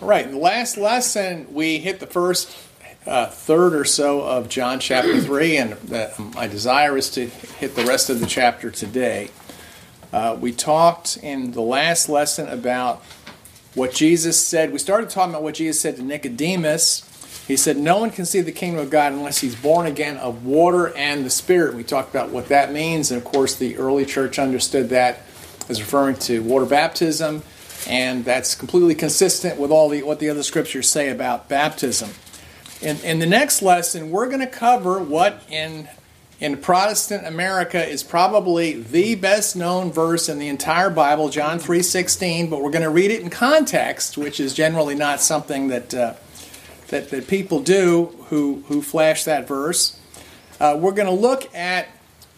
All right, in the last lesson, we hit the first uh, third or so of John chapter 3, and the, my desire is to hit the rest of the chapter today. Uh, we talked in the last lesson about what Jesus said. We started talking about what Jesus said to Nicodemus. He said, No one can see the kingdom of God unless he's born again of water and the Spirit. We talked about what that means, and of course, the early church understood that as referring to water baptism and that's completely consistent with all the what the other scriptures say about baptism. In, in the next lesson, we're going to cover what in in Protestant America is probably the best known verse in the entire Bible, John 3:16, but we're going to read it in context, which is generally not something that uh, that, that people do who who flash that verse. Uh, we're going to look at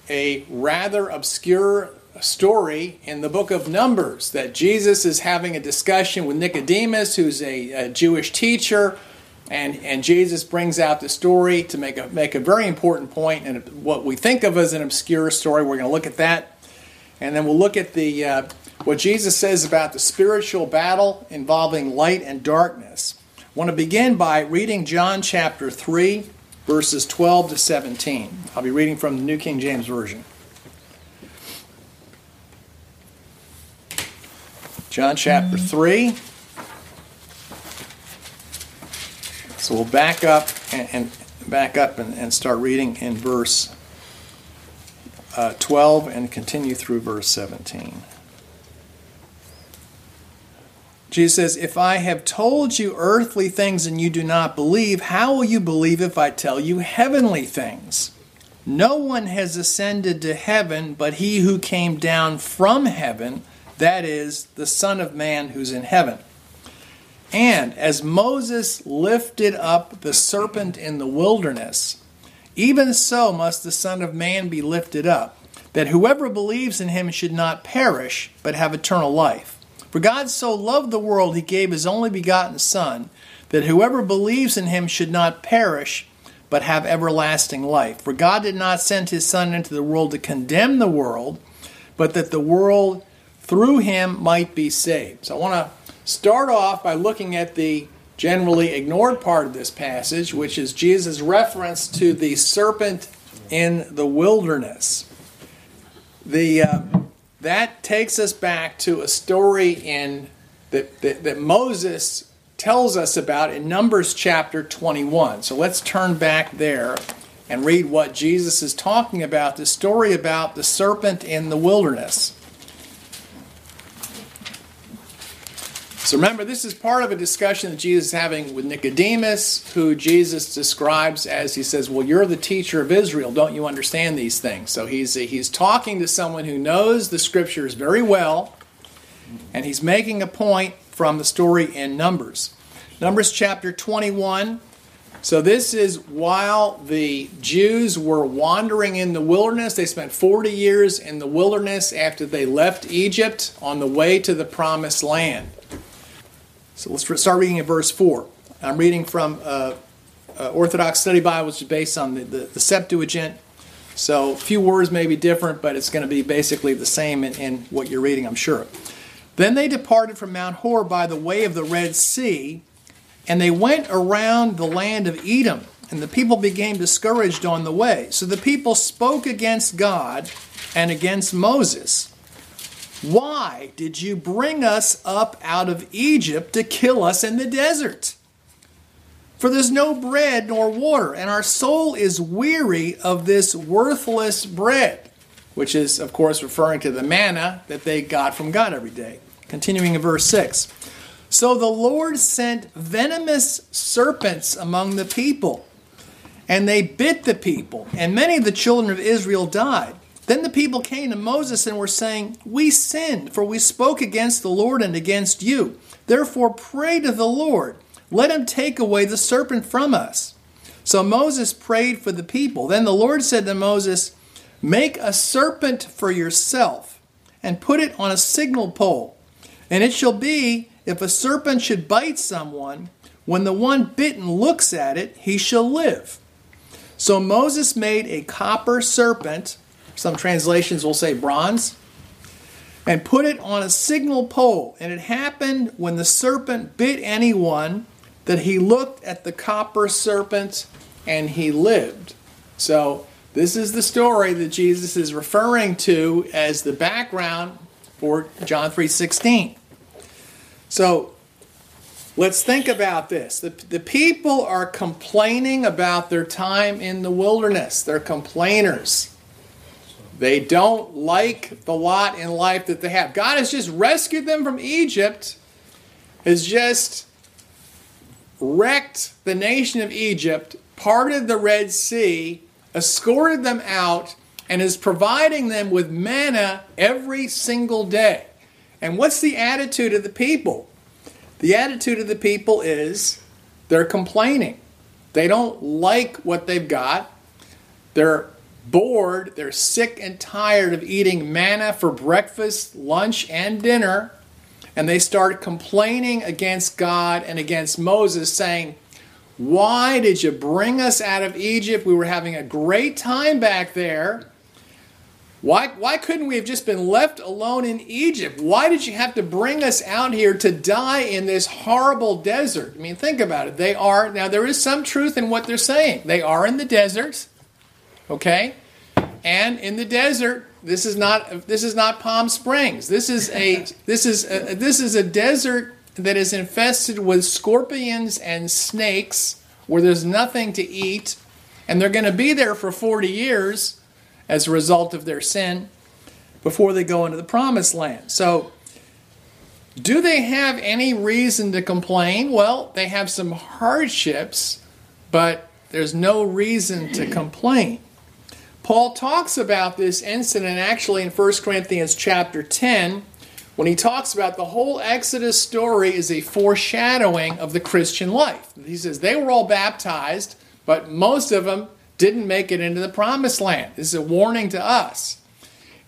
a rather obscure story in the book of Numbers that Jesus is having a discussion with Nicodemus, who's a, a, Jewish teacher, and, and Jesus brings out the story to make a, make a very important point and what we think of as an obscure story. We're going to look at that. And then we'll look at the, uh, what Jesus says about the spiritual battle involving light and darkness. I want to begin by reading John chapter 3, verses 12 to 17. I'll be reading from the New King James Version. John chapter 3. So we'll back up and, and back up and, and, start reading in verse uh, 12 and continue through verse 17. Jesus says, If I have told you earthly things and you do not believe, how will you believe if I tell you heavenly things? No one has ascended to heaven but he who came down from heaven that is, the Son of Man who's in heaven. And as Moses lifted up the serpent in the wilderness, even so must the Son of Man be lifted up, that whoever believes in him should not perish, but have eternal life. For God so loved the world, he gave his only begotten Son, that whoever believes in him should not perish, but have everlasting life. For God did not send his Son into the world to condemn the world, but that the world through him might be saved. So I want to start off by looking at the generally ignored part of this passage, which is Jesus' reference to the serpent in the wilderness. The, uh, that takes us back to a story in that, that, that Moses tells us about in Numbers chapter 21. So let's turn back there and read what Jesus is talking about the story about the serpent in the wilderness. So remember, this is part of a discussion that Jesus is having with Nicodemus, who Jesus describes as he says, Well, you're the teacher of Israel. Don't you understand these things? So he's, he's talking to someone who knows the scriptures very well, and he's making a point from the story in Numbers. Numbers chapter 21. So this is while the Jews were wandering in the wilderness. They spent 40 years in the wilderness after they left Egypt on the way to the promised land. So let's start reading at verse 4. I'm reading from uh, uh, Orthodox Study Bible, which is based on the, the, the, Septuagint. So a few words may be different, but it's going to be basically the same in, in what you're reading, I'm sure. Then they departed from Mount Hor by the way of the Red Sea, and they went around the land of Edom, and the people became discouraged on the way. So the people spoke against God and against Moses. Why did you bring us up out of Egypt to kill us in the desert? For there's no bread nor water, and our soul is weary of this worthless bread, which is, of course, referring to the manna that they got from God every day. Continuing in verse 6. So the Lord sent venomous serpents among the people, and they bit the people, and many of the children of Israel died. Then the people came to Moses and were saying, We sinned, for we spoke against the Lord and against you. Therefore pray to the Lord, let him take away the serpent from us. So Moses prayed for the people. Then the Lord said to Moses, Make a serpent for yourself and put it on a signal pole. And it shall be, if a serpent should bite someone, when the one bitten looks at it, he shall live. So Moses made a copper serpent some translations will say bronze. and put it on a signal pole. And it happened when the serpent bit anyone that he looked at the copper serpent and he lived. So, this is the story that Jesus is referring to as the background for John 3:16. So, let's think about this. The, the people are complaining about their time in the wilderness. They're complainers. They don't like the lot in life that they have. God has just rescued them from Egypt, has just wrecked the nation of Egypt, parted the Red Sea, escorted them out, and is providing them with manna every single day. And what's the attitude of the people? The attitude of the people is they're complaining. They don't like what they've got. They're bored. They're sick and tired of eating manna for breakfast, lunch, and dinner. And they start complaining against God and against Moses, saying, why did you bring us out of Egypt? We were having a great time back there. Why, why couldn't we have just been left alone in Egypt? Why did you have to bring us out here to die in this horrible desert? I mean, think about it. They are, now there is some truth in what they're saying. They are in the desert, okay? And in the desert, this is not this is not Palm Springs. This is a this is a, this is a desert that is infested with scorpions and snakes where there's nothing to eat, and they're going to be there for 40 years as a result of their sin before they go into the promised land. So, do they have any reason to complain? Well, they have some hardships, but there's no reason to complain. Paul talks about this incident actually in 1 Corinthians chapter 10 when he talks about the whole Exodus story is a foreshadowing of the Christian life. He says they were all baptized, but most of them didn't make it into the promised land. This is a warning to us.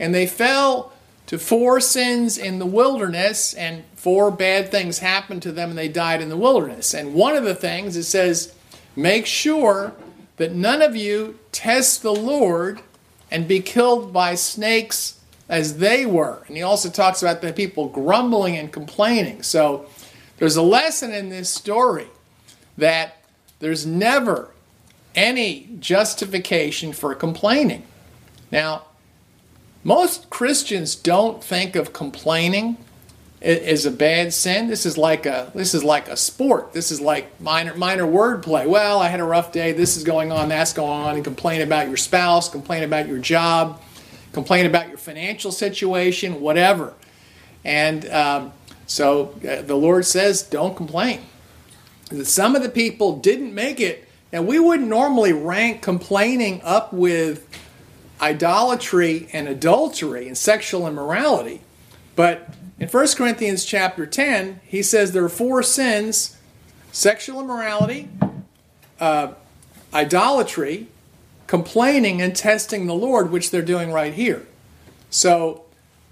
And they fell to four sins in the wilderness, and four bad things happened to them, and they died in the wilderness. And one of the things it says, make sure that none of you test the Lord and be killed by snakes as they were. And he also talks about the people grumbling and complaining. So there's a lesson in this story that there's never any justification for complaining. Now, most Christians don't think of complaining as a bad sin. This is like a this is like a sport. This is like minor minor wordplay. Well, I had a rough day. This is going on. That's going on. And complain about your spouse. Complain about your job complain about your financial situation, whatever. And um, so uh, the Lord says, don't complain. Some of the people didn't make it. and we wouldn't normally rank complaining up with idolatry and adultery and sexual immorality. But in 1 Corinthians chapter 10, he says there are four sins sexual immorality, uh, idolatry, complaining and testing the Lord, which they're doing right here. So,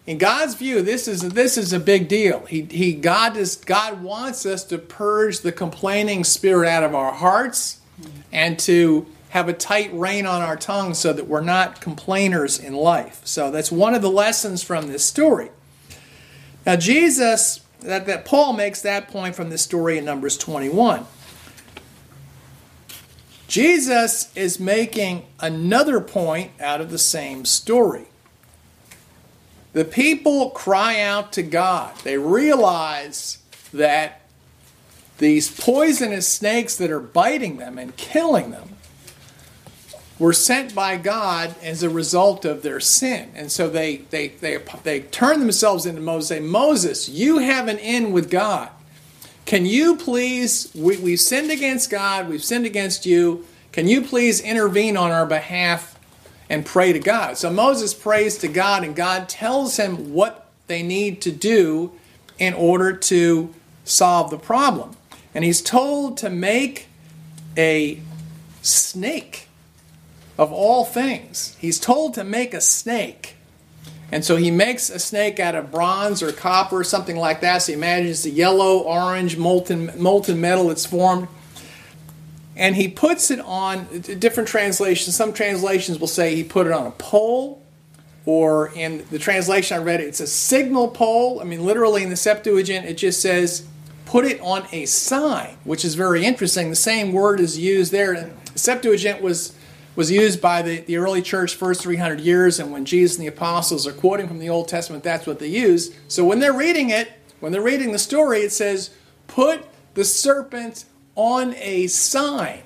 in God's view, this is this is a big deal. He, he God is God wants us to purge the complaining spirit out of our hearts and to have a tight rein on our tongue so that we're not complainers in life. So that's one of the lessons from this story. Now Jesus that, that Paul makes that point from this story in Numbers 21. Jesus is making another point out of the same story. The people cry out to God. They realize that these poisonous snakes that are biting them and killing them were sent by God as a result of their sin. And so they, they, they, they turn themselves into Moses, say, Moses, you have an end with God. Can you please, we, we've sinned against God, we've sinned against you. Can you please intervene on our behalf and pray to God? So Moses prays to God, and God tells him what they need to do in order to solve the problem. And he's told to make a snake of all things. He's told to make a snake. And so he makes a snake out of bronze or copper or something like that. So he imagines the yellow, orange, molten, molten metal that's formed. And he puts it on different translations. Some translations will say he put it on a pole. or in the translation I read, it's a signal pole. I mean, literally in the Septuagint, it just says, put it on a sign, which is very interesting. The same word is used there. The Septuagint was, was used by the, the early church first 300 years, and when Jesus and the apostles are quoting from the Old Testament, that's what they use. So when they're reading it, when they're reading the story, it says, put the serpent on a sign.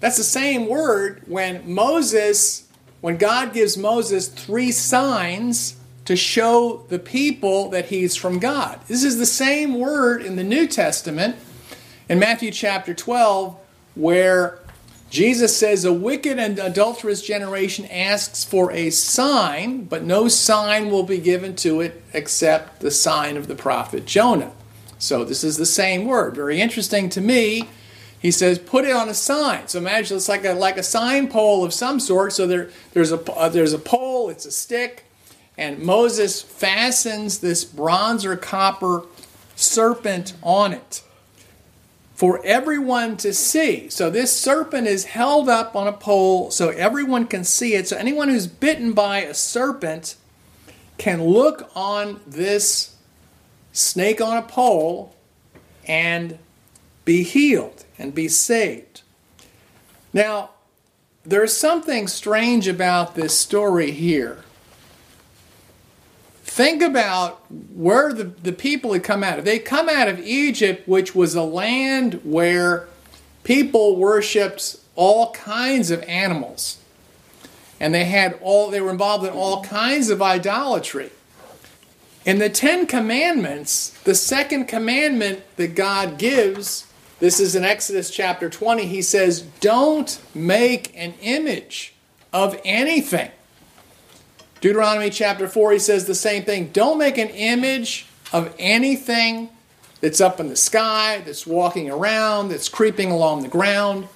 That's the same word when Moses, when God gives Moses three signs to show the people that he's from God. This is the same word in the New Testament in Matthew chapter 12, where Jesus says, A wicked and adulterous generation asks for a sign, but no sign will be given to it except the sign of the prophet Jonah. So this is the same word. Very interesting to me he says, put it on a sign. So imagine it's like a like a sign pole of some sort. So there there's a uh, there's a pole. It's a stick, and Moses fastens this bronze or copper serpent on it for everyone to see. So this serpent is held up on a pole so everyone can see it. So anyone who's bitten by a serpent can look on this snake on a pole and be healed and be saved. Now, there's something strange about this story here. Think about where the, the people had come out of. They come out of Egypt, which was a land where people worshipped all kinds of animals. And they had all they were involved in all kinds of idolatry. In the Ten Commandments, the second commandment that God gives this is in Exodus chapter 20. He says, Don't make an image of anything. Deuteronomy chapter 4, he says the same thing. Don't make an image of anything that's up in the sky, that's walking around, that's creeping along the ground.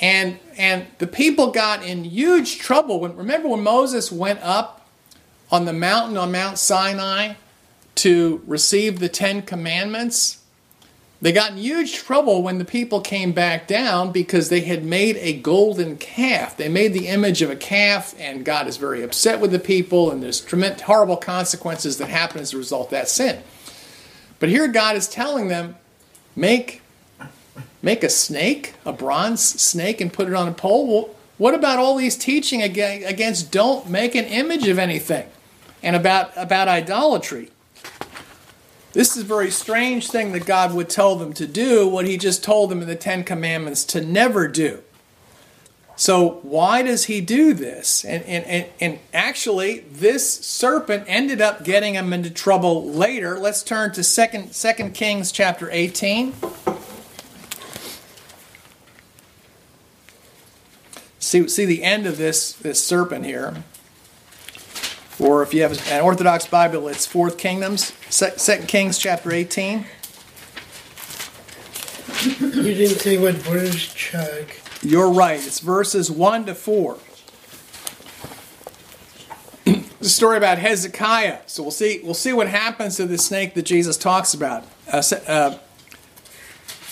And, and the people got in huge trouble. When, remember when Moses went up on the mountain on Mount Sinai to receive the Ten Commandments? They got in huge trouble when the people came back down because they had made a golden calf. They made the image of a calf, and God is very upset with the people, and there's tremendous, horrible consequences that happen as a result of that sin. But here God is telling them, make, make a snake, a bronze snake, and put it on a pole. Well, what about all these teaching against don't make an image of anything and about, about idolatry? This is a very strange thing that God would tell them to do, what He just told them in the Ten Commandments to never do. So, why does He do this? And, and, and, and actually, this serpent ended up getting him into trouble later. Let's turn to 2, 2 Kings chapter 18. See, see the end of this, this serpent here. Or if you have an Orthodox Bible, it's Fourth Kingdoms, Second Kings chapter 18. You didn't say what verse, Chuck. You're right. It's verses 1 to 4. the story about Hezekiah. So we'll see, we'll see what happens to the snake that Jesus talks about. Uh, uh,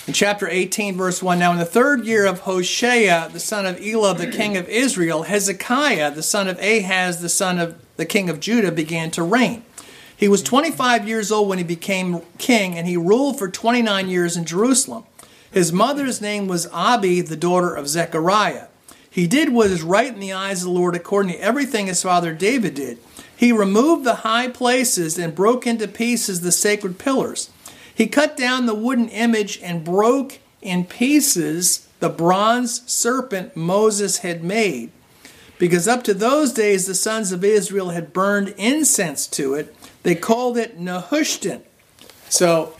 in chapter 18, verse 1 Now, in the third year of Hoshea, the son of Elah, the king of Israel, Hezekiah, the son of Ahaz, the son of the king of Judah, began to reign. He was 25 years old when he became king, and he ruled for 29 years in Jerusalem. His mother's name was Abi, the daughter of Zechariah. He did what is right in the eyes of the Lord according to everything his father David did. He removed the high places and broke into pieces the sacred pillars. He cut down the wooden image and broke in pieces the bronze serpent Moses had made because up to those days the sons of Israel had burned incense to it. They called it Nehushtan. So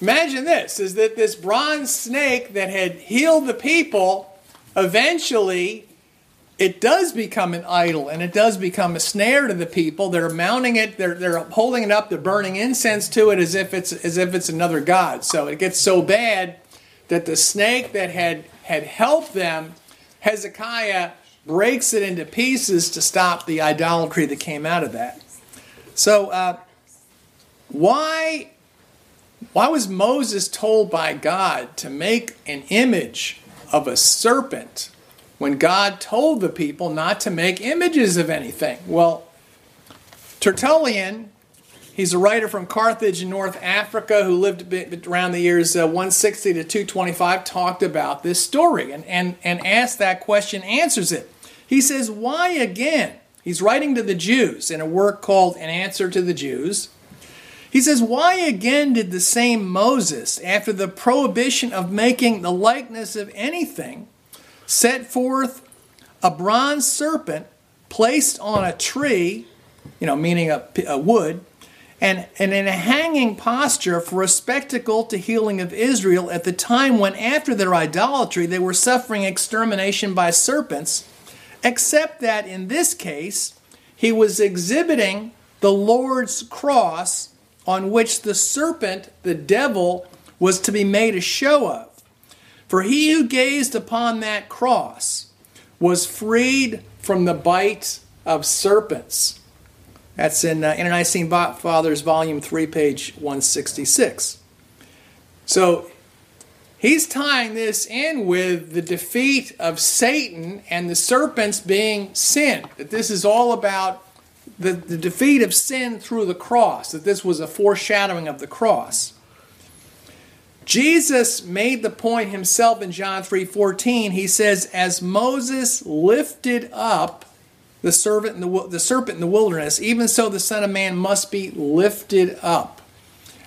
imagine this is that this bronze snake that had healed the people eventually it does become an idol and it does become a snare to the people they're mounting it they're, they're holding it up they're burning incense to it as if it's as if it's another god so it gets so bad that the snake that had had helped them hezekiah breaks it into pieces to stop the idolatry that came out of that. So, uh, why, why was Moses told by God to make an image of a serpent when God told the people not to make images of anything. Well, Tertullian, he's a writer from Carthage in North Africa who lived around the years uh, 160 to 225, talked about this story and, and, and asked that question, answers it. He says, Why again? He's writing to the Jews in a work called An Answer to the Jews. He says, Why again did the same Moses, after the prohibition of making the likeness of anything, set forth a bronze serpent placed on a tree, you know, meaning a, a wood, and, and in a hanging posture for a spectacle to healing of Israel at the time when, after their idolatry, they were suffering extermination by serpents, except that in this case, he was exhibiting the Lord's cross on which the serpent, the devil, was to be made a show of. For he who gazed upon that cross was freed from the bite of serpents. That's in uh, Ante-Nicene Fathers, Volume 3, page 166. So he's tying this in with the defeat of Satan and the serpents being sin. That this is all about the, the defeat of sin through the cross, that this was a foreshadowing of the cross. Jesus made the point himself in John 3:14. He says, "As Moses lifted up the serpent in the, the serpent in the wilderness, even so the Son of Man must be lifted up."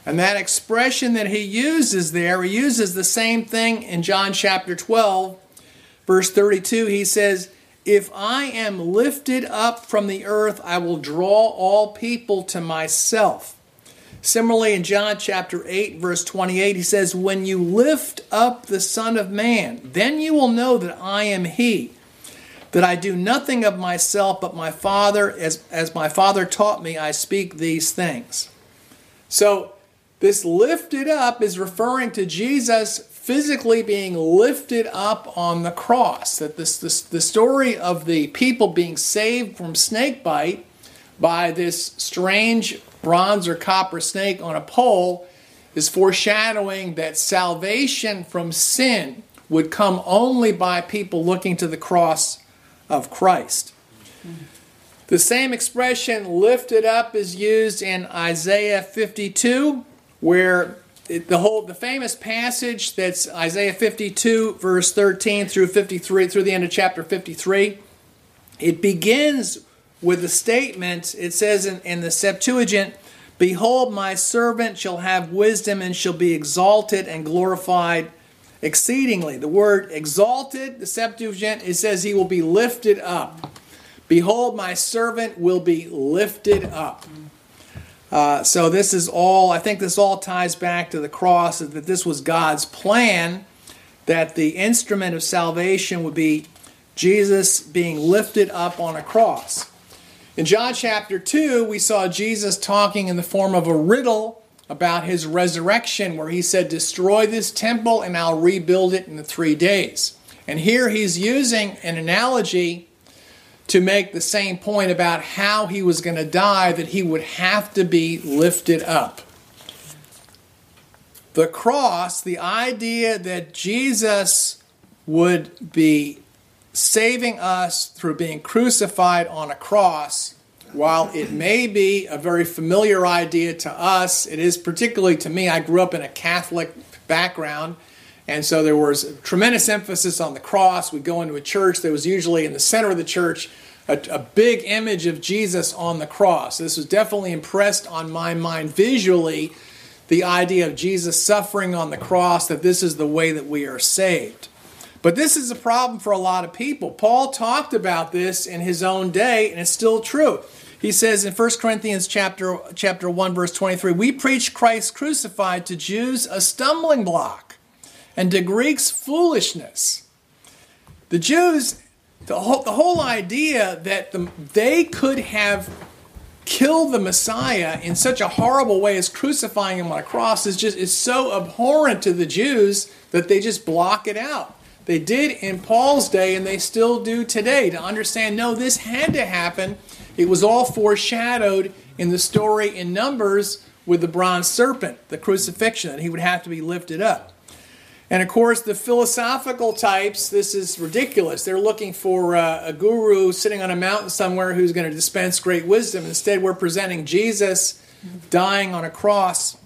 And that expression that he uses there, he uses the same thing in John chapter 12, verse 32. He says, If I am lifted up from the earth, I will draw all people to myself. Similarly, in John chapter 8, verse 28, he says, When you lift up the Son of Man, then you will know that I am He, that I do nothing of myself, but my Father, as, as my Father taught me, I speak these things. So, this lifted up is referring to Jesus physically being lifted up on the cross. That this, this the story of the people being saved from snake bite by this strange bronze or copper snake on a pole is foreshadowing that salvation from sin would come only by people looking to the cross of Christ. The same expression lifted up is used in Isaiah 52 where the whole the famous passage that's Isaiah 52 verse 13 through 53 through the end of chapter 53 it begins with the statement, it says in, in the Septuagint, Behold, my servant shall have wisdom and shall be exalted and glorified exceedingly. The word exalted, the Septuagint, it says he will be lifted up. Behold, my servant will be lifted up. Uh, so this is all, I think this all ties back to the cross, that this was God's plan, that the instrument of salvation would be Jesus being lifted up on a cross. In John chapter 2, we saw Jesus talking in the form of a riddle about his resurrection, where he said, Destroy this temple and I'll rebuild it in three days. And here he's using an analogy to make the same point about how he was going to die, that he would have to be lifted up. The cross, the idea that Jesus would be saving us through being crucified on a cross, while it may be a very familiar idea to us, it is particularly to me. I grew up in a Catholic background, and so there was tremendous emphasis on the cross. We'd go into a church, there was usually in the center of the church a, a big image of Jesus on the cross. This was definitely impressed on my mind visually the idea of Jesus suffering on the cross, that this is the way that we are saved. But this is a problem for a lot of people. Paul talked about this in his own day, and it's still true. He says in 1 Corinthians chapter, chapter 1, verse 23, we preach Christ crucified to Jews a stumbling block, and to Greeks foolishness. The Jews, the whole, the whole idea that the, they could have killed the Messiah in such a horrible way as crucifying him on a cross is just is so abhorrent to the Jews that they just block it out. They did in Paul's day, and they still do today to understand no, this had to happen. It was all foreshadowed in the story in Numbers with the bronze serpent, the crucifixion, that he would have to be lifted up. And of course, the philosophical types, this is ridiculous. They're looking for uh, a guru sitting on a mountain somewhere who's going to dispense great wisdom. Instead, we're presenting Jesus dying on a cross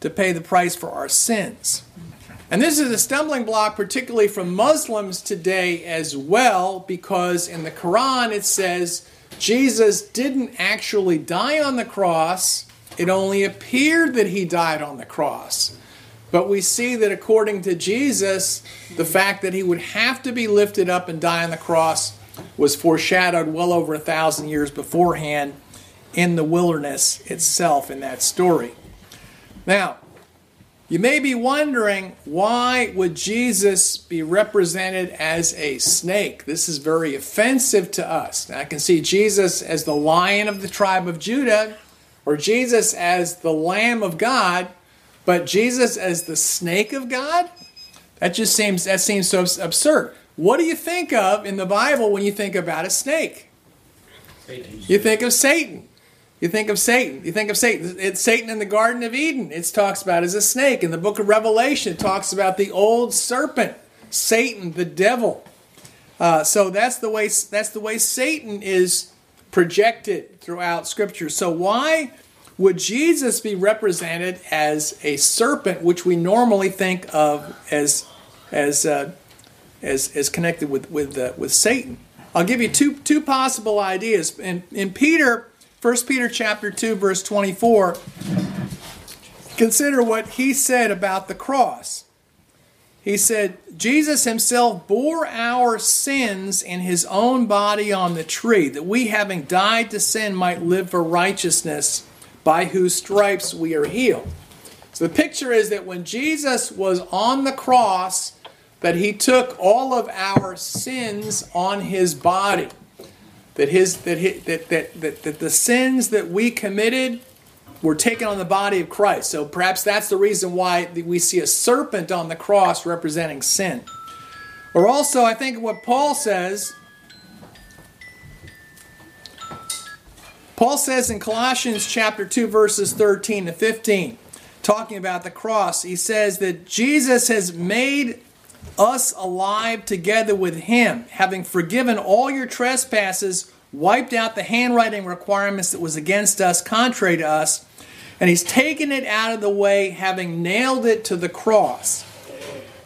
to pay the price for our sins. And this is a stumbling block, particularly from Muslims today as well, because in the Quran it says Jesus didn't actually die on the cross, it only appeared that he died on the cross. But we see that according to Jesus, the fact that he would have to be lifted up and die on the cross was foreshadowed well over a thousand years beforehand in the wilderness itself in that story. Now, you may be wondering why would Jesus be represented as a snake? This is very offensive to us. Now, I can see Jesus as the lion of the tribe of Judah or Jesus as the lamb of God but Jesus as the snake of God? That just seems that seems so absurd. What do you think of in the Bible when you think about a snake? Satan. You think of Satan. You think of Satan. You think of Satan. It's Satan in the Garden of Eden. It talks about as a snake. In the book of Revelation, it talks about the old serpent, Satan, the devil. Uh, so that's the way that's the way Satan is projected throughout Scripture. So why would Jesus be represented as a serpent, which we normally think of as as uh, as, as connected with with uh, with Satan? I'll give you two two possible ideas. In in Peter, 1 Peter chapter two, verse twenty four. Consider what he said about the cross. He said, Jesus himself bore our sins in his own body on the tree, that we, having died to sin, might live for righteousness by whose stripes we are healed. So the picture is that when Jesus was on the cross, that he took all of our sins on his body. That his that, his, that, that, that, that the sins that we committed were taken on the body of Christ. So perhaps that's the reason why we see a serpent on the cross representing sin. Or also, I think what Paul says Paul says in Colossians chapter 2 verses 13 to 15 talking about the cross he says that Jesus has made us alive together with him having forgiven all your trespasses wiped out the handwriting requirements that was against us contrary to us and he's taken it out of the way having nailed it to the cross.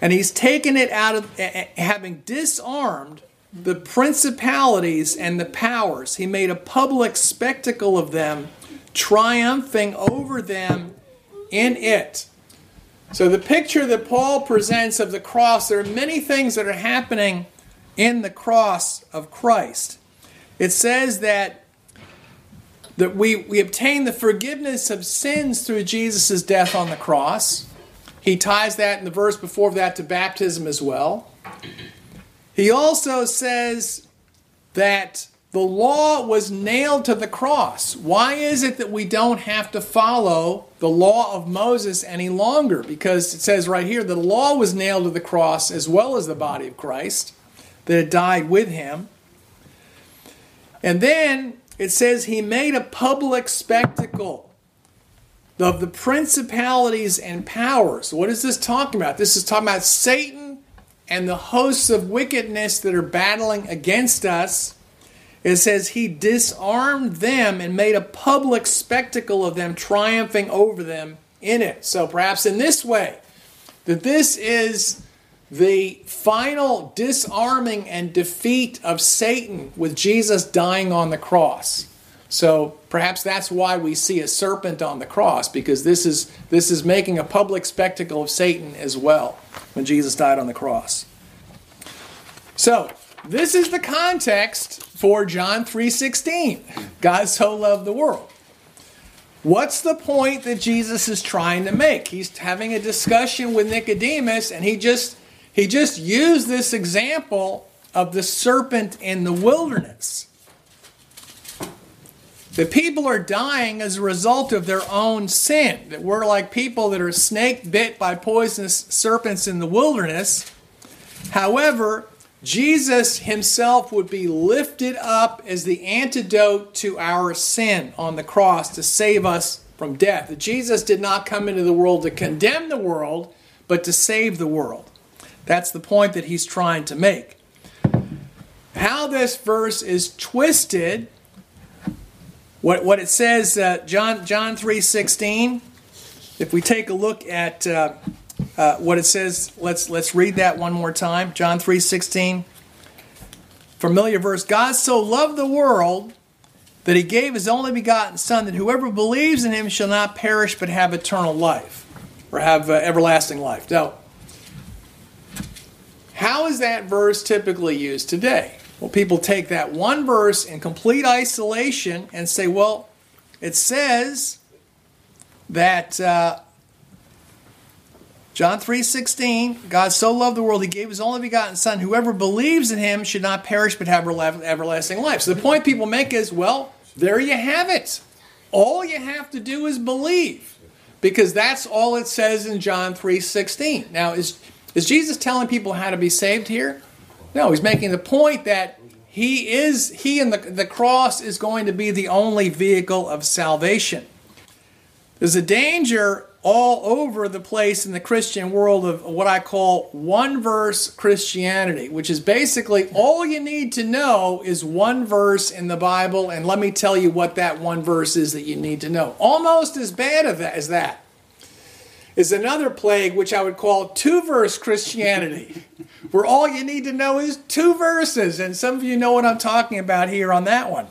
And he's taken it out of having disarmed the principalities and the powers. He made a public spectacle of them, triumphing over them in it. So, the picture that Paul presents of the cross, there are many things that are happening in the cross of Christ. It says that, that we, we obtain the forgiveness of sins through Jesus' death on the cross. He ties that in the verse before that to baptism as well. He also says that the law was nailed to the cross. Why is it that we don't have to follow the law of Moses any longer? Because it says right here the law was nailed to the cross as well as the body of Christ, that died with him. And then it says he made a public spectacle of the principalities and powers. What is this talking about? This is talking about Satan and the hosts of wickedness that are battling against us. It says he disarmed them and made a public spectacle of them, triumphing over them in it. So perhaps in this way, that this is the final disarming and defeat of Satan with Jesus dying on the cross. So perhaps that's why we see a serpent on the cross because this is this is making a public spectacle of Satan as well when Jesus died on the cross. So, this is the context for John 3:16. God so loved the world. What's the point that Jesus is trying to make? He's having a discussion with Nicodemus and he just he just used this example of the serpent in the wilderness. The people are dying as a result of their own sin. That we're like people that are snake bit by poisonous serpents in the wilderness. However, Jesus himself would be lifted up as the antidote to our sin on the cross to save us from death. Jesus did not come into the world to condemn the world, but to save the world. That's the point that he's trying to make. How this verse is twisted, what, what it says, uh, John, John 3.16, if we take a look at uh, uh, what it says, let's, let's read that one more time. John 3.16, familiar verse. God so loved the world that he gave his only begotten Son, that whoever believes in him shall not perish but have eternal life, or have uh, everlasting life. Now, how is that verse typically used today? Well, people take that one verse in complete isolation and say, well, it says that uh, John 3:16, God so loved the world he gave his only begotten son whoever believes in him should not perish but have everlasting life. So the point people make is, well, there you have it. All you have to do is believe because that's all it says in John 3:16. Now is is Jesus telling people how to be saved here? No, he's making the point that he is he and the, the cross is going to be the only vehicle of salvation. There's a danger all over the place in the Christian world of what I call one verse Christianity, which is basically all you need to know is one verse in the Bible, and let me tell you what that one verse is that you need to know. Almost as bad as that is another plague, which I would call two verse Christianity, where all you need to know is two verses. And some of you know what I'm talking about here on that one.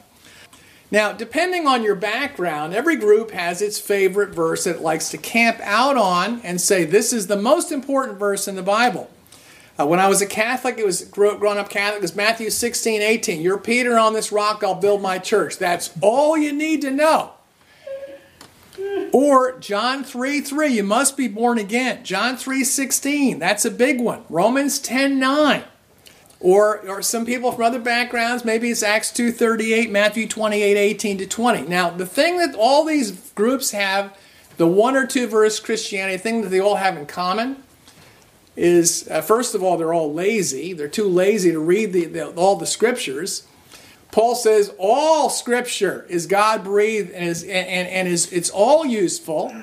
Now, depending on your background, every group has its favorite verse that it likes to camp out on and say, This is the most important verse in the Bible. Uh, when I was a Catholic, it was growing up Catholic, it was Matthew 16, 18. You're Peter on this rock, I'll build my church. That's all you need to know. Or John 3 3, you must be born again. John 3 16, that's a big one. Romans 10 9. Or, or some people from other backgrounds, maybe it's Acts 2 38, Matthew 28 18 to 20. Now, the thing that all these groups have, the one or two verse Christianity, thing that they all have in common is, uh, first of all, they're all lazy. They're too lazy to read the, the, all the scriptures. Paul says all scripture is God breathed and is and, and is it's all useful.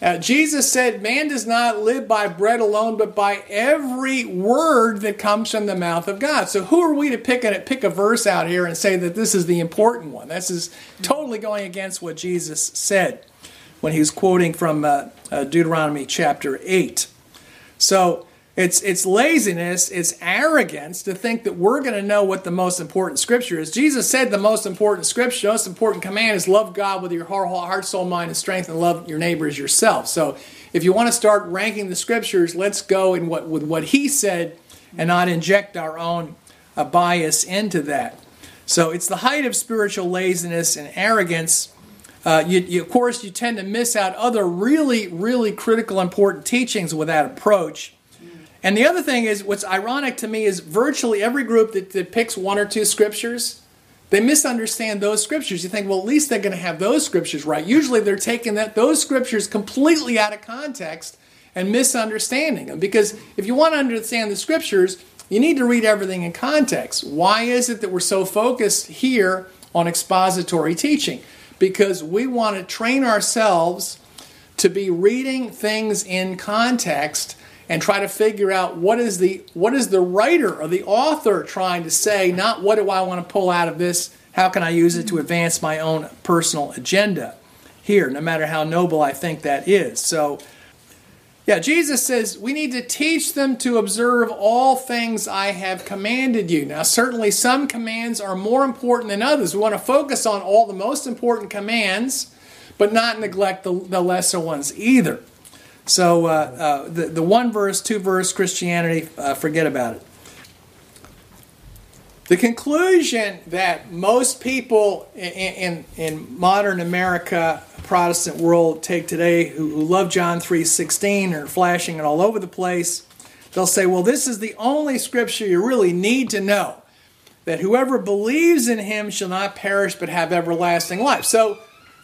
Uh, Jesus said, Man does not live by bread alone, but by every word that comes from the mouth of God. So, who are we to pick a, pick a verse out here and say that this is the important one? This is totally going against what Jesus said when he was quoting from uh, uh, Deuteronomy chapter 8. So, it's, it's laziness, it's arrogance to think that we're going to know what the most important scripture is. Jesus said the most important scripture, the most important command is love God with your heart, heart, soul, mind, and strength, and love your neighbor as yourself. So if you want to start ranking the scriptures, let's go in what, with what he said and not inject our own uh, bias into that. So it's the height of spiritual laziness and arrogance. Uh, you, you, of course, you tend to miss out other really, really critical, important teachings with that approach. And the other thing is, what's ironic to me is virtually every group that, that picks one or two scriptures, they misunderstand those scriptures. You think, well, at least they're going to have those scriptures right. Usually they're taking that those scriptures completely out of context and misunderstanding them. Because if you want to understand the scriptures, you need to read everything in context. Why is it that we're so focused here on expository teaching? Because we want to train ourselves to be reading things in context and try to figure out what is the what is the writer or the author trying to say not what do i want to pull out of this how can i use it to advance my own personal agenda here no matter how noble i think that is. So yeah jesus says we need to teach them to observe all things i have commanded you. Now certainly some commands are more important than others. We want to focus on all the most important commands but not neglect the, the lesser ones either so uh, uh, the, the one verse, two verse Christianity, uh, forget about it. The conclusion that most people in, in, in, modern America, Protestant world, take today who, who love John 3.16 are flashing it all over the place, they'll say, well, this is the only scripture you really need to know. That whoever believes in him shall not perish but have everlasting life. So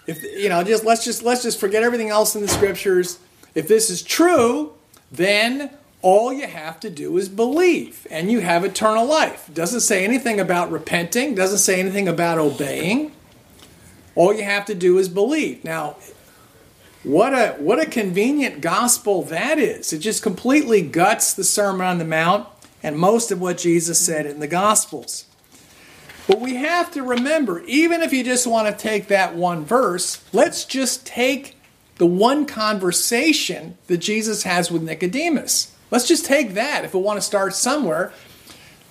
if you know, just let's just let's just forget everything else in the scriptures if this is true, then all you have to do is believe and you have eternal life. Doesn't say anything about repenting, doesn't say anything about obeying. All you have to do is believe. Now, What a what a convenient gospel that is. It just completely guts the Sermon on the Mount and most of what Jesus said in the Gospels. But we have to remember, even if you just want to take that one verse, let's just take the one conversation that Jesus has with Nicodemus. Let's just take that if we want to start somewhere.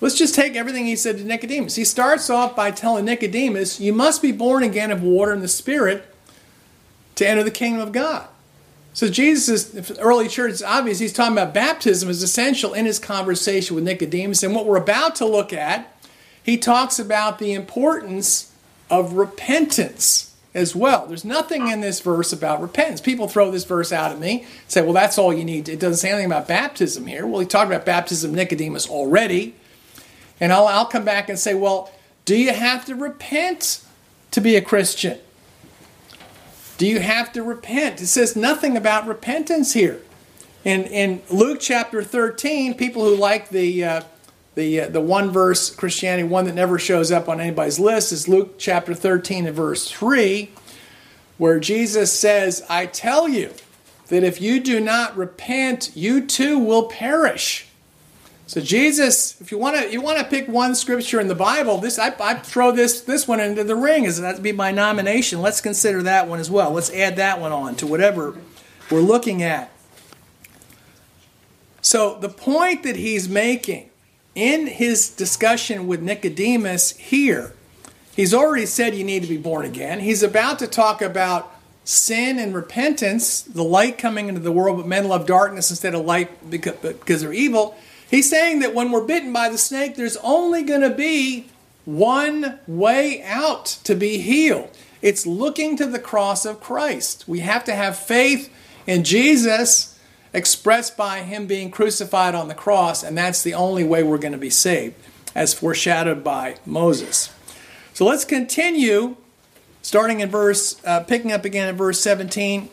Let's just take everything he said to Nicodemus. He starts off by telling Nicodemus, You must be born again of water and the Spirit to enter the kingdom of God. So Jesus' early church, it's obvious he's talking about baptism is essential in his conversation with Nicodemus. And what we're about to look at, he talks about the importance of repentance as well. There's nothing in this verse about repentance. People throw this verse out at me, say, well, that's all you need. It doesn't say anything about baptism here. Well, he talked about baptism Nicodemus already. And I'll, I'll come back and say, well, do you have to repent to be a Christian? Do you have to repent? It says nothing about repentance here. In, in Luke chapter 13, people who like the, uh, the, uh, the one verse Christianity, one that never shows up on anybody's list, is Luke chapter 13 and verse 3, where Jesus says, I tell you that if you do not repent, you too will perish. So Jesus, if you want to, you want to pick one scripture in the Bible. This I, I throw this this one into the ring. Is that be my nomination? Let's consider that one as well. Let's add that one on to whatever we're looking at. So the point that he's making in his discussion with Nicodemus here, he's already said you need to be born again. He's about to talk about sin and repentance, the light coming into the world, but men love darkness instead of light because, they're evil. He's saying that when we're bitten by the snake, there's only going to be one way out to be healed. It's looking to the cross of Christ. We have to have faith in Jesus expressed by him being crucified on the cross, and that's the only way we're going to be saved, as foreshadowed by Moses. So let's continue, starting in verse, uh, picking up again in verse 17.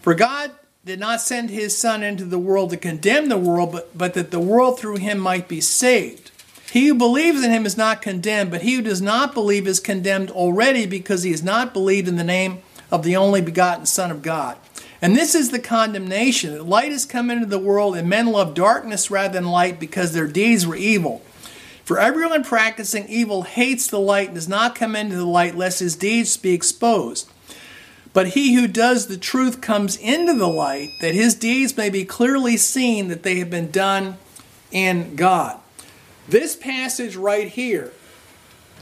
For God did not send his Son into the world to condemn the world, but, but that the world through him might be saved. He who believes in him is not condemned, but he who does not believe is condemned already because he has not believed in the name of the only begotten Son of God. And this is the condemnation that light has come into the world, and men love darkness rather than light because their deeds were evil. For everyone practicing evil hates the light and does not come into the light lest his deeds be exposed. But he who does the truth comes into the light, that his deeds may be clearly seen that they have been done in God. This passage right here,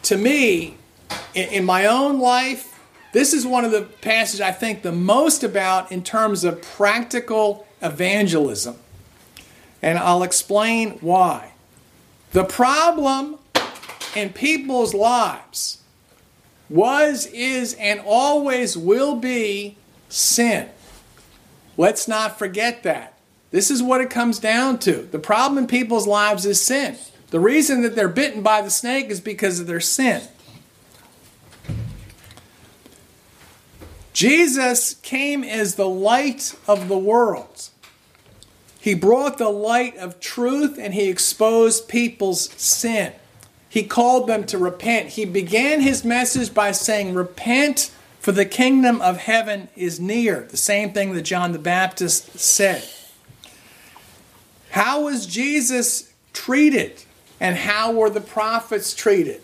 to me, in, my own life, this is one of the passages I think the most about in terms of practical evangelism. And I'll explain why. The problem in people's lives was, is, and always will be sin. Let's not forget that. This is what it comes down to. The problem in people's lives is sin. The reason that they're bitten by the snake is because of their sin. Jesus came as the light of the world. He brought the light of truth and he exposed people's sin. He called them to repent. He began his message by saying, Repent, for the kingdom of heaven is near. The same thing that John the Baptist said. How was Jesus treated? And how were the prophets treated?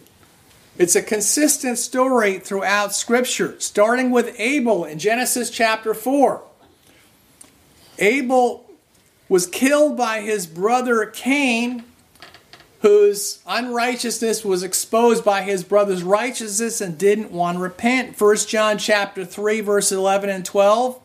It's a consistent story throughout Scripture, starting with Abel in Genesis chapter 4. Abel was killed by his brother Cain whose unrighteousness was exposed by his brother's righteousness and didn't want to repent. 1 John chapter 3 verse 11 and 12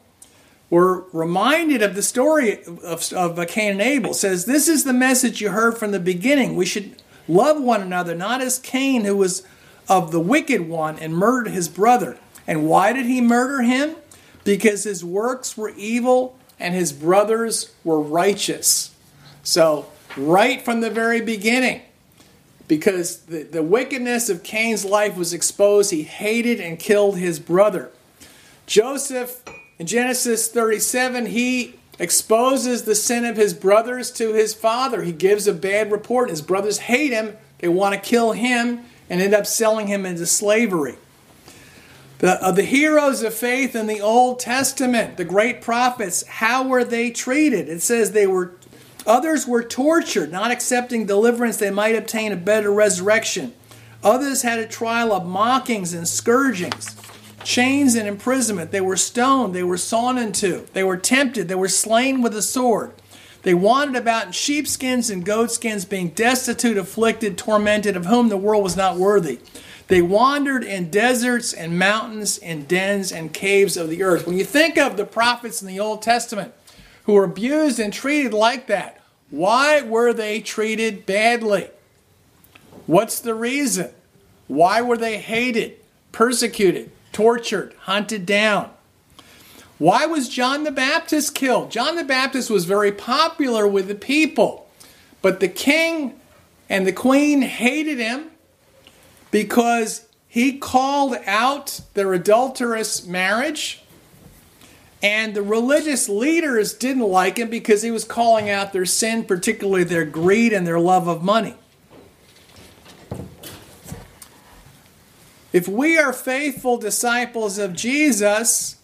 we're reminded of the story of, of Cain and Abel. It says, This is the message you heard from the beginning. We should love one another, not as Cain, who was of the wicked one and murdered his brother. And why did he murder him? Because his works were evil and his brothers were righteous. So right from the very beginning because the, the wickedness of Cain's life was exposed. He hated and killed his brother. Joseph, in Genesis 37, he exposes the sin of his brothers to his father. He gives a bad report. His brothers hate him, they want to kill him, and end up selling him into slavery. The, uh, the heroes of faith in the Old Testament, the great prophets, how were they treated? It says they were, others were tortured, not accepting deliverance, they might obtain a better resurrection. Others had a trial of mockings and scourgings, chains and imprisonment. They were stoned, they were sawn in two, they were tempted, they were slain with a sword. They wandered about in sheepskins and goatskins, being destitute, afflicted, tormented, of whom the world was not worthy. They wandered in deserts and mountains, and dens and caves of the earth. When you think of the prophets in the Old Testament who were abused and treated like that, why were they treated badly? What's the reason? Why were they hated, persecuted, tortured, hunted down? Why was John the Baptist killed? John the Baptist was very popular with the people, but the king and the queen hated him because he called out their adulterous marriage. And the religious leaders didn't like him because he was calling out their sin, particularly their greed and their love of money. If we are faithful disciples of Jesus,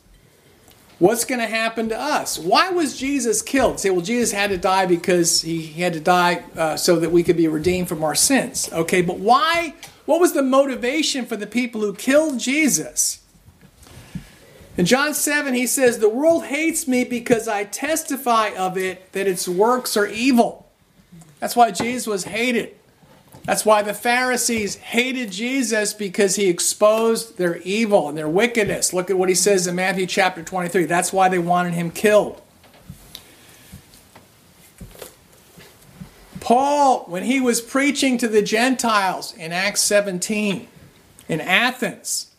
what's going to happen to us? Why was Jesus killed? Say, well, Jesus had to die because he had to die uh, so that we could be redeemed from our sins. Okay, but why what was the motivation for the people who killed Jesus? In John 7, he says, The world hates me because I testify of it that its works are evil. That's why Jesus was hated. That's why the Pharisees hated Jesus because he exposed their evil and their wickedness. Look at what he says in Matthew chapter 23. That's why they wanted him killed. Paul, when he was preaching to the Gentiles in Acts 17 in Athens,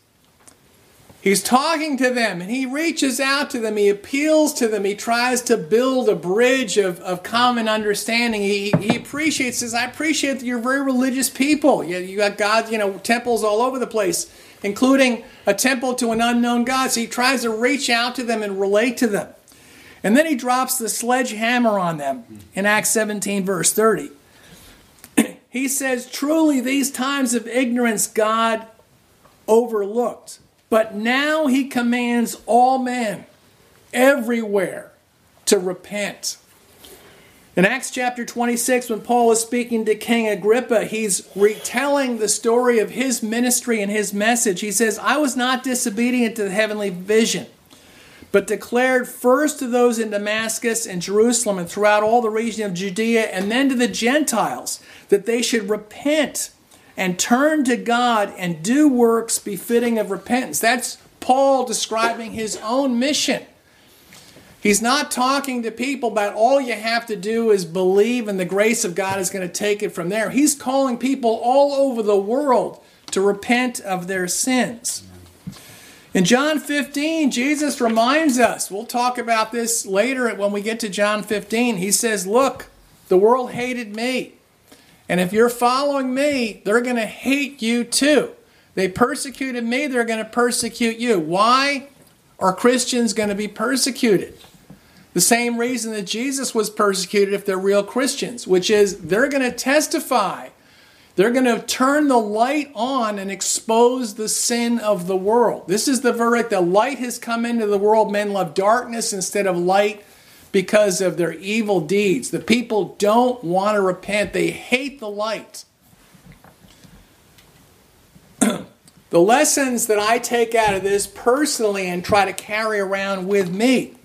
he's talking to them and he reaches out to them. He appeals to them. He tries to build a bridge of, of common understanding. He, he appreciates, says, I appreciate that you're very religious people. You, you got God, you know, temples all over the place, including a temple to an unknown God. So he tries to reach out to them and relate to them. And then he drops the sledgehammer on them in Acts 17, verse 30. he says, Truly, these times of ignorance God overlooked, but now he commands all men everywhere to repent. In Acts chapter 26, when Paul is speaking to King Agrippa, he's retelling the story of his ministry and his message. He says, I was not disobedient to the heavenly vision but declared first to those in Damascus and Jerusalem and throughout all the region of Judea, and then to the Gentiles, that they should repent and turn to God and do works befitting of repentance. That's Paul describing his own mission. He's not talking to people about all you have to do is believe and the grace of God is going to take it from there. He's calling people all over the world to repent of their sins. In John 15, Jesus reminds us, we'll talk about this later when we get to John 15. He says, Look, the world hated me. And if you're following me, they're going to hate you too. They persecuted me, they're going to persecute you. Why are Christians going to be persecuted? The same reason that Jesus was persecuted if they're real Christians, which is they're going to testify they're going to turn the light on and expose the sin of the world. This is the verdict. The light has come into the world. Men love darkness instead of light because of their evil deeds. The people don't want to repent, they hate the light. the lessons that I take out of this personally and try to carry around with me.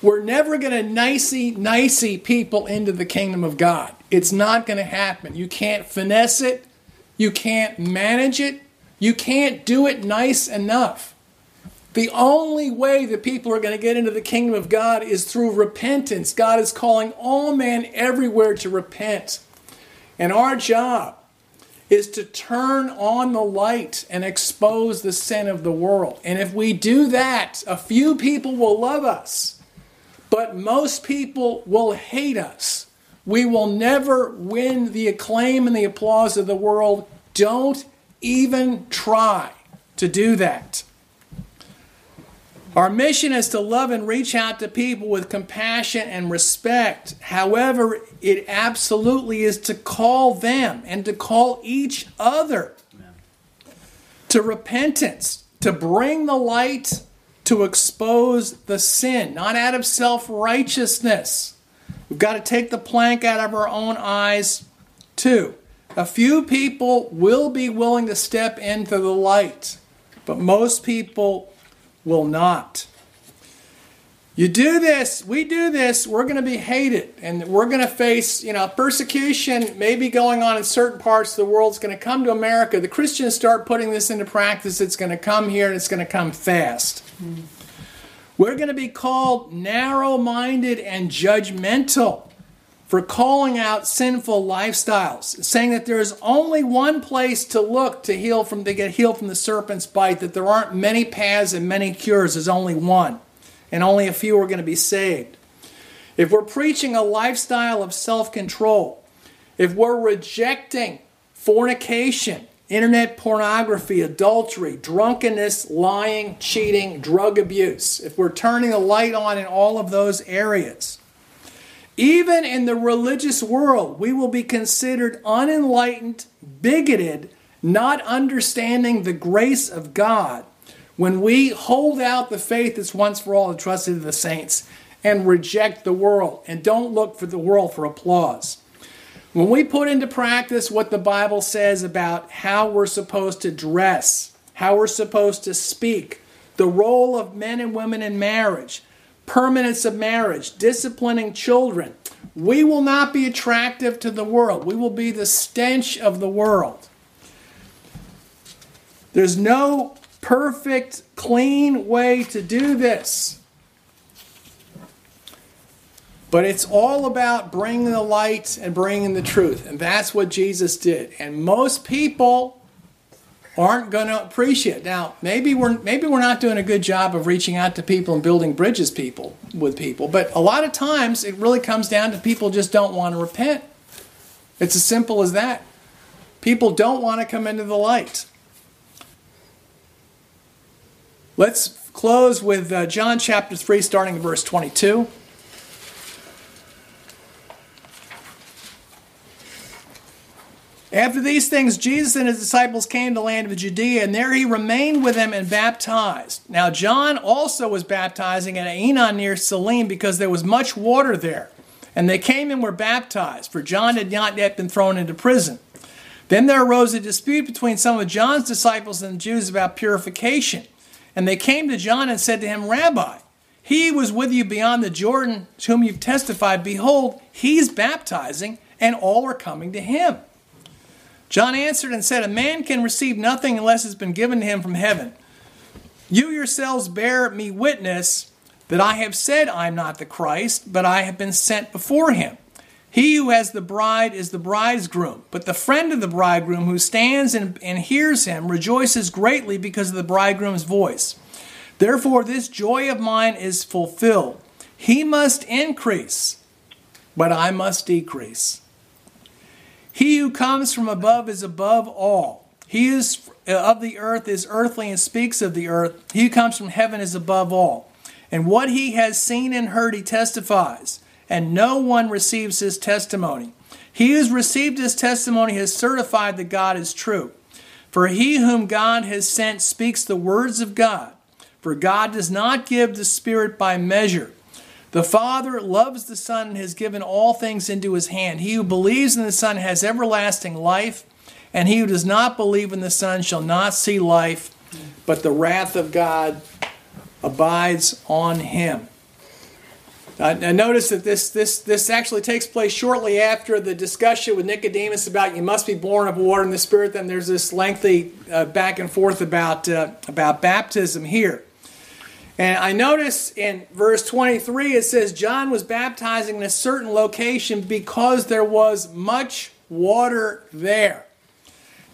We're never going to nicey nicey people into the kingdom of God. It's not going to happen. You can't finesse it. You can't manage it. You can't do it nice enough. The only way that people are going to get into the kingdom of God is through repentance. God is calling all men everywhere to repent. And our job is to turn on the light and expose the sin of the world. And if we do that, a few people will love us, but most people will hate us. We will never win the acclaim and the applause of the world. Don't even try to do that. Our mission is to love and reach out to people with compassion and respect. However, it absolutely is to call them and to call each other to repentance, to bring the light to expose the sin, not out of self righteousness. We've got to take the plank out of our own eyes, too. A few people will be willing to step into the light, but most people will not. You do this, we do this, we're going to be hated and we're going to face, you know, persecution maybe going on in certain parts of the world. It's going to come to America. The Christians start putting this into practice. It's going to come here and it's going to come fast. Mm. We're going to be called narrow minded and judgmental for calling out sinful lifestyles, saying that there is only one place to look to heal from to get healed from the serpent's bite, that there aren't many paths and many cures, there's only one and only a few are going to be saved. If we're preaching a lifestyle of self control, if we're rejecting fornication, internet pornography, adultery, drunkenness, lying, cheating, drug abuse, if we're turning the light on in all of those areas, even in the religious world, we will be considered unenlightened, bigoted, not understanding the grace of God when we hold out the faith that's once for all entrusted to the saints and reject the world and don't look for the world for applause. When we put into practice what the Bible says about how we're supposed to dress, how we're supposed to speak, the role of men and women in marriage, permanence of marriage, disciplining children, we will not be attractive to the world. We will be the stench of the world. There's no perfect, clean way to do this. But it's all about bringing the light and bringing the truth. And that's what Jesus did. And most people aren't going to appreciate. Now, maybe we're maybe we're not doing a good job of reaching out to people and building bridges people with people, but a lot of times it really comes down to people just don't want to repent. It's as simple as that. People don't want to come into the light. Let's close with uh, John chapter 3, starting in verse 22. After these things, Jesus and his disciples came to the land of Judea, and there he remained with them and baptized. Now, John also was baptizing at Aenon near Salim because there was much water there. And they came and were baptized, for John had not yet been thrown into prison. Then there arose a dispute between some of John's disciples and the Jews about purification. And they came to John and said to him, Rabbi, he was with you beyond the Jordan, to whom you've testified. Behold, he's baptizing, and all are coming to him. John answered and said, A man can receive nothing unless it's been given to him from heaven. You yourselves bear me witness that I have said I'm not the Christ, but I have been sent before him. He who has the bride is the bridegroom, but the friend of the bridegroom who stands and, and hears him rejoices greatly because of the bridegroom's voice. Therefore, this joy of mine is fulfilled. He must increase, but I must decrease. He who comes from above is above all. He is uh, of the earth is earthly and speaks of the earth. He who comes from heaven is above all. And what he has seen and heard, he testifies and no one receives his testimony. He who has received his testimony has certified that God is true. For he whom God has sent speaks the words of God. For God does not give the Spirit by measure. The Father loves the Son and has given all things into his hand. He who believes in the Son has everlasting life, and he who does not believe in the Son shall not see life, but the wrath of God abides on him. Uh, notice that this, this, this actually takes place shortly after the discussion with Nicodemus about you must be born of water and the Spirit. Then there's this lengthy uh, back and forth about, uh, about baptism here. And I notice in verse 23 it says John was baptizing in a certain location because there was much water there.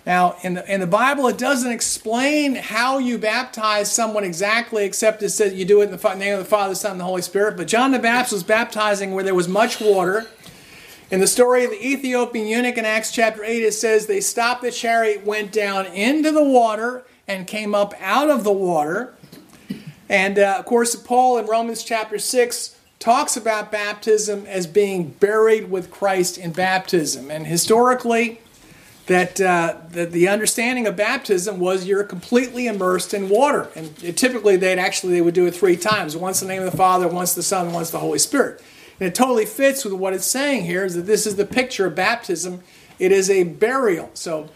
Now, in the, in the Bible, it doesn't explain how you baptize someone exactly, except it says you do it in the name of the Father, the Son, and the Holy Spirit. But John the Baptist was baptizing where there was much water. In the story of the Ethiopian eunuch in Acts chapter 8, it says they stopped the chariot, went down into the water, and came up out of the water. And uh, of course, Paul in Romans chapter 6 talks about baptism as being buried with Christ in baptism. And historically, that, uh, that the understanding of baptism was you're completely immersed in water. And it, typically they'd actually they would do it three times. Once in the name of the Father, once the Son, once the Holy Spirit. And it totally fits with what it's saying here is that this is the picture of baptism. It is a burial. So,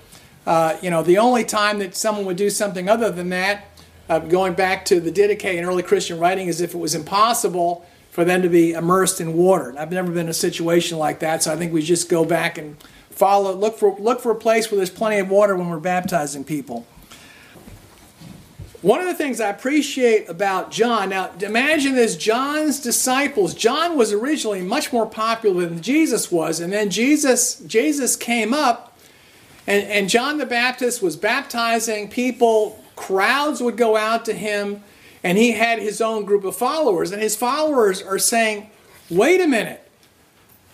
uh, you know, the only time that someone would do something other than that, uh, going back to the Didache in early Christian writing, as if it was impossible for them to be immersed in water. I've never been in a situation like that, so I think we just go back and follow, look for, look for a place where there's plenty of water when we're baptizing people. One of the things I appreciate about John, now imagine this John's disciples. John was originally much more popular than Jesus was, and then Jesus, Jesus came up, and, and John the Baptist was baptizing people. Crowds would go out to him, and he had his own group of followers. And his followers are saying, wait a minute,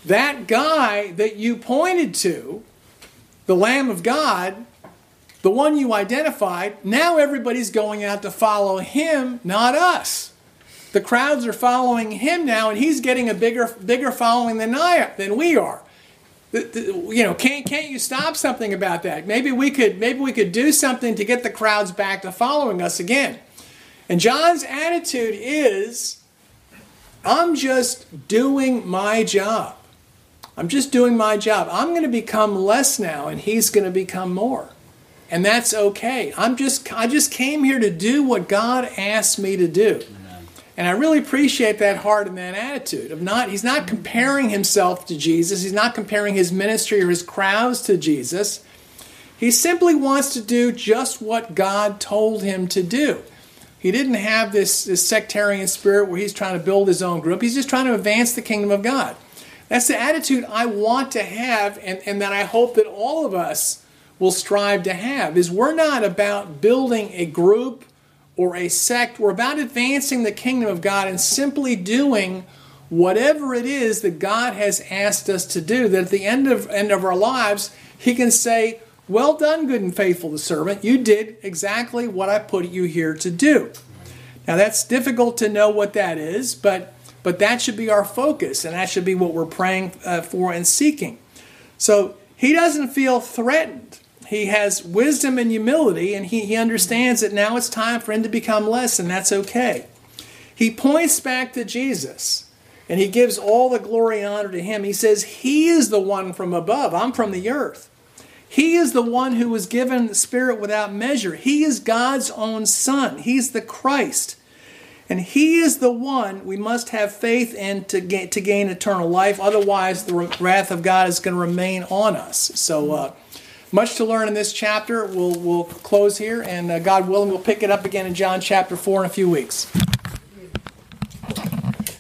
that guy that you pointed to, the Lamb of God, the one you identified, now everybody's going out to follow him, not us. The crowds are following him now, and he's getting a bigger, bigger following than I than we are. You know, can't can't you stop something about that? Maybe we could maybe we could do something to get the crowds back to following us again. And John's attitude is, I'm just doing my job. I'm just doing my job. I'm going to become less now, and he's going to become more and that's okay. I'm just I just came here to do what God asked me to do. And I really appreciate that heart and that attitude of not he's not comparing himself to Jesus. He's not comparing his ministry or his crowds to Jesus. He simply wants to do just what God told him to do. He didn't have this, this sectarian spirit where he's trying to build his own group. He's just trying to advance the kingdom of God. That's the attitude I want to have, and, and that I hope that all of us will strive to have is we're not about building a group or a sect. We're about advancing the kingdom of God and simply doing whatever it is that God has asked us to do. That at the end of end of our lives, He can say, "Well done, good and faithful servant. You did exactly what I put you here to do." Now that's difficult to know what that is, but but that should be our focus, and that should be what we're praying uh, for and seeking. So he doesn't feel threatened he has wisdom and humility, and he, he understands that now it's time for him to become less, and that's okay. He points back to Jesus, and he gives all the glory and honor to him. He says, He is the one from above, I'm from the earth. He is the one who was given the Spirit without measure. He is God's own Son. He's the Christ. And He is the one we must have faith in to gain, to gain eternal life. Otherwise, the wrath of God is going to remain on us. So, uh, much to learn in this chapter. We'll, we'll close here, and uh, God willing, we'll pick it up again in John chapter 4 in a few weeks.